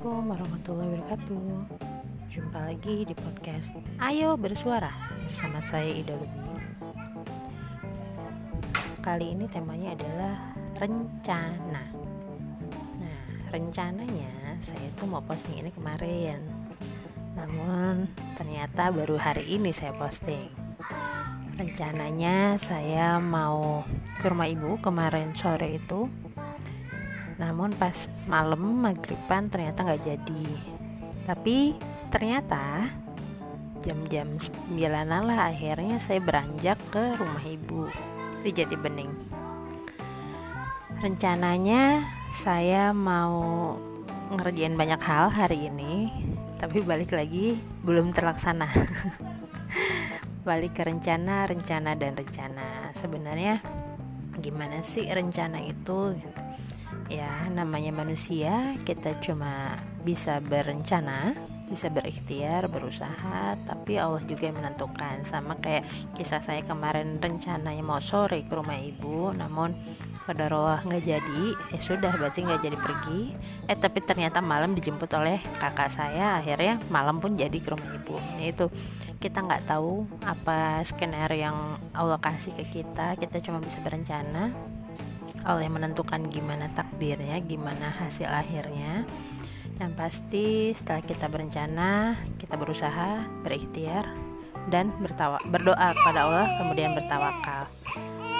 warahmatullahi wabarakatuh. Jumpa lagi di podcast Ayo Bersuara Bersama saya Ida Lubis. Kali ini temanya adalah rencana. Nah rencananya saya tuh mau posting ini kemarin. Namun ternyata baru hari ini saya posting. Rencananya saya mau ke rumah ibu kemarin sore itu namun pas malam maghriban ternyata nggak jadi. Tapi ternyata jam-jam 9 lah akhirnya saya beranjak ke rumah ibu di Jati Bening rencananya saya mau ngerjain banyak hal hari ini tapi balik lagi belum terlaksana. Balik ke rencana rencana dan rencana. Sebenarnya gimana sih rencana itu ya namanya manusia kita cuma bisa berencana bisa berikhtiar berusaha tapi Allah juga yang menentukan. Sama kayak kisah saya kemarin rencananya mau sore ke rumah ibu namun pada Allah nggak jadi. Ya sudah berarti nggak jadi pergi. Eh tapi ternyata malam dijemput oleh kakak saya akhirnya malam pun jadi ke rumah ibu. Nah, itu kita nggak tahu apa skenario yang Allah kasih ke kita. Kita cuma bisa berencana Allah yang menentukan gimana takdirnya, gimana hasil akhirnya. Yang pasti setelah kita berencana, kita berusaha, berikhtiar dan bertawa, berdoa kepada Allah kemudian bertawakal.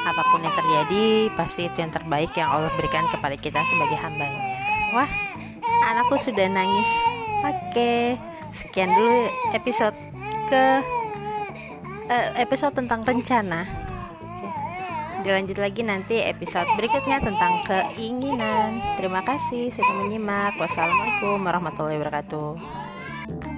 Apa pun yang terjadi, pasti itu yang terbaik yang Allah berikan kepada kita sebagai hambanya. Wah, anakku sudah nangis. Oke, sekian dulu episode ke uh, episode tentang rencana dilanjut lagi nanti episode berikutnya tentang keinginan. Terima kasih sudah menyimak. Wassalamualaikum warahmatullahi wabarakatuh.